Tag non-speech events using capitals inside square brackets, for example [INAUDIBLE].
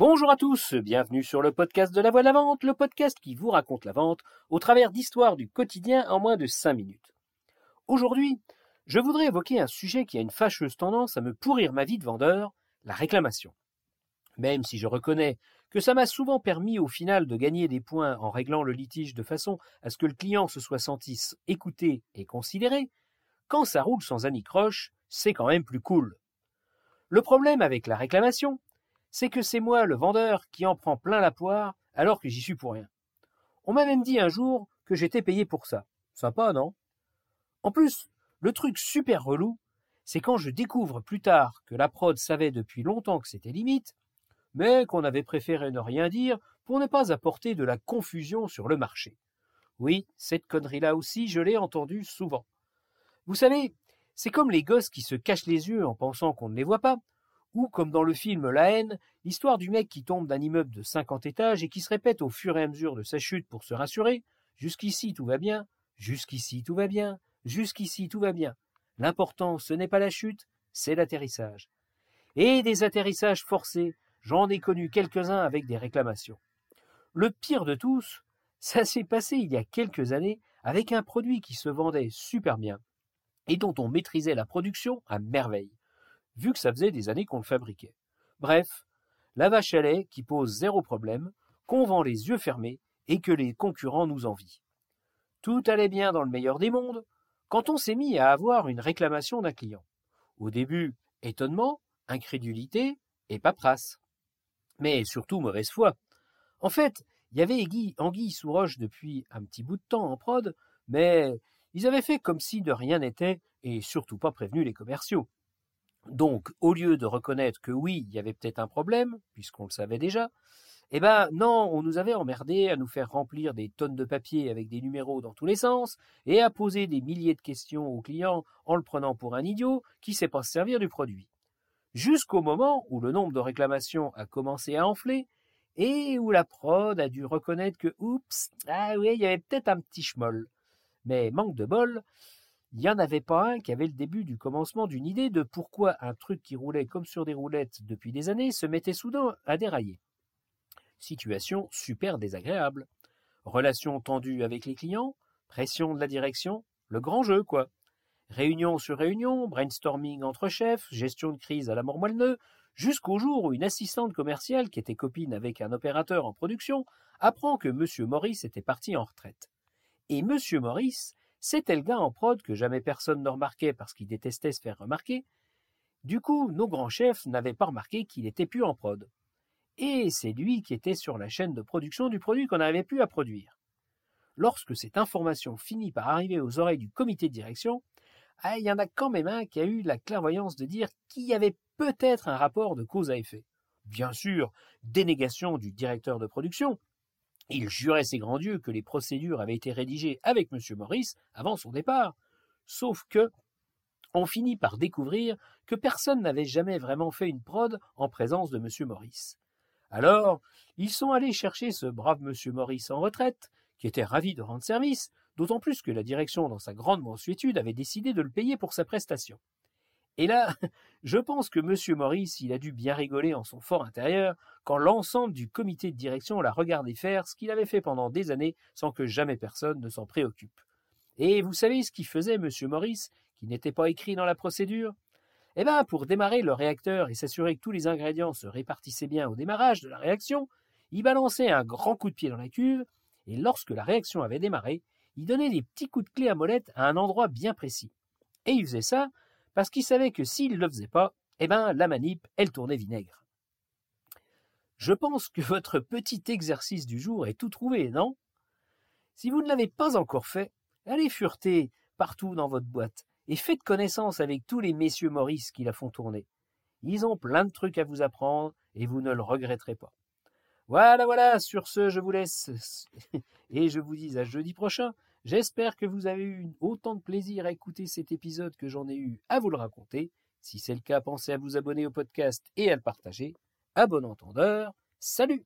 Bonjour à tous, bienvenue sur le podcast de la voix de la vente, le podcast qui vous raconte la vente au travers d'histoires du quotidien en moins de 5 minutes. Aujourd'hui, je voudrais évoquer un sujet qui a une fâcheuse tendance à me pourrir ma vie de vendeur, la réclamation. Même si je reconnais que ça m'a souvent permis au final de gagner des points en réglant le litige de façon à ce que le client se soit senti écouté et considéré, quand ça roule sans anicroche, c'est quand même plus cool. Le problème avec la réclamation, c'est que c'est moi, le vendeur, qui en prend plein la poire, alors que j'y suis pour rien. On m'a même dit un jour que j'étais payé pour ça. Sympa, non? En plus, le truc super relou, c'est quand je découvre plus tard que la prod savait depuis longtemps que c'était limite, mais qu'on avait préféré ne rien dire pour ne pas apporter de la confusion sur le marché. Oui, cette connerie-là aussi, je l'ai entendue souvent. Vous savez, c'est comme les gosses qui se cachent les yeux en pensant qu'on ne les voit pas, ou comme dans le film La haine, l'histoire du mec qui tombe d'un immeuble de 50 étages et qui se répète au fur et à mesure de sa chute pour se rassurer Jusqu'ici tout va bien, jusqu'ici tout va bien, jusqu'ici tout va bien. L'important, ce n'est pas la chute, c'est l'atterrissage. Et des atterrissages forcés, j'en ai connu quelques-uns avec des réclamations. Le pire de tous, ça s'est passé il y a quelques années avec un produit qui se vendait super bien et dont on maîtrisait la production à merveille vu que ça faisait des années qu'on le fabriquait. Bref, la vache à lait qui pose zéro problème, qu'on vend les yeux fermés et que les concurrents nous envient. Tout allait bien dans le meilleur des mondes quand on s'est mis à avoir une réclamation d'un client. Au début, étonnement, incrédulité et paperasse. Mais surtout mauvaise foi. En fait, il y avait Anguille sous roche depuis un petit bout de temps en prod, mais ils avaient fait comme si de rien n'était et surtout pas prévenu les commerciaux. Donc, au lieu de reconnaître que oui, il y avait peut-être un problème, puisqu'on le savait déjà, eh ben non, on nous avait emmerdé à nous faire remplir des tonnes de papier avec des numéros dans tous les sens, et à poser des milliers de questions aux clients en le prenant pour un idiot qui sait pas se servir du produit. Jusqu'au moment où le nombre de réclamations a commencé à enfler, et où la prod a dû reconnaître que, oups, ah oui, il y avait peut-être un petit schmoll. Mais manque de bol, il n'y en avait pas un qui avait le début du commencement d'une idée de pourquoi un truc qui roulait comme sur des roulettes depuis des années se mettait soudain à dérailler. Situation super désagréable. Relations tendues avec les clients, pression de la direction, le grand jeu, quoi. Réunion sur réunion, brainstorming entre chefs, gestion de crise à la mort moelle jusqu'au jour où une assistante commerciale qui était copine avec un opérateur en production apprend que M. Maurice était parti en retraite. Et M. Maurice c'était le gars en prod que jamais personne ne remarquait parce qu'il détestait se faire remarquer. Du coup, nos grands chefs n'avaient pas remarqué qu'il était plus en prod. Et c'est lui qui était sur la chaîne de production du produit qu'on n'avait plus à produire. Lorsque cette information finit par arriver aux oreilles du comité de direction, ah, il y en a quand même un qui a eu la clairvoyance de dire qu'il y avait peut-être un rapport de cause à effet. Bien sûr, dénégation du directeur de production, il jurait ses grands dieux que les procédures avaient été rédigées avec M. Maurice avant son départ. Sauf que, on finit par découvrir que personne n'avait jamais vraiment fait une prod en présence de M. Maurice. Alors, ils sont allés chercher ce brave M. Maurice en retraite, qui était ravi de rendre service, d'autant plus que la direction, dans sa grande mansuétude, avait décidé de le payer pour sa prestation. Et là, [LAUGHS] je pense que M. Maurice, il a dû bien rigoler en son fort intérieur quand l'ensemble du comité de direction l'a regardé faire ce qu'il avait fait pendant des années sans que jamais personne ne s'en préoccupe. Et vous savez ce qu'il faisait, M. Maurice, qui n'était pas écrit dans la procédure? Eh bien, pour démarrer le réacteur et s'assurer que tous les ingrédients se répartissaient bien au démarrage de la réaction, il balançait un grand coup de pied dans la cuve, et lorsque la réaction avait démarré, il donnait des petits coups de clé à molette à un endroit bien précis. Et il faisait ça parce qu'il savait que s'il ne le faisait pas, eh ben, la manip, elle tournait vinaigre. Je pense que votre petit exercice du jour est tout trouvé, non? Si vous ne l'avez pas encore fait, allez fureter partout dans votre boîte et faites connaissance avec tous les messieurs Maurice qui la font tourner. Ils ont plein de trucs à vous apprendre et vous ne le regretterez pas. Voilà, voilà, sur ce, je vous laisse [LAUGHS] et je vous dis à jeudi prochain J'espère que vous avez eu autant de plaisir à écouter cet épisode que j'en ai eu à vous le raconter. Si c'est le cas, pensez à vous abonner au podcast et à le partager. À bon entendeur, salut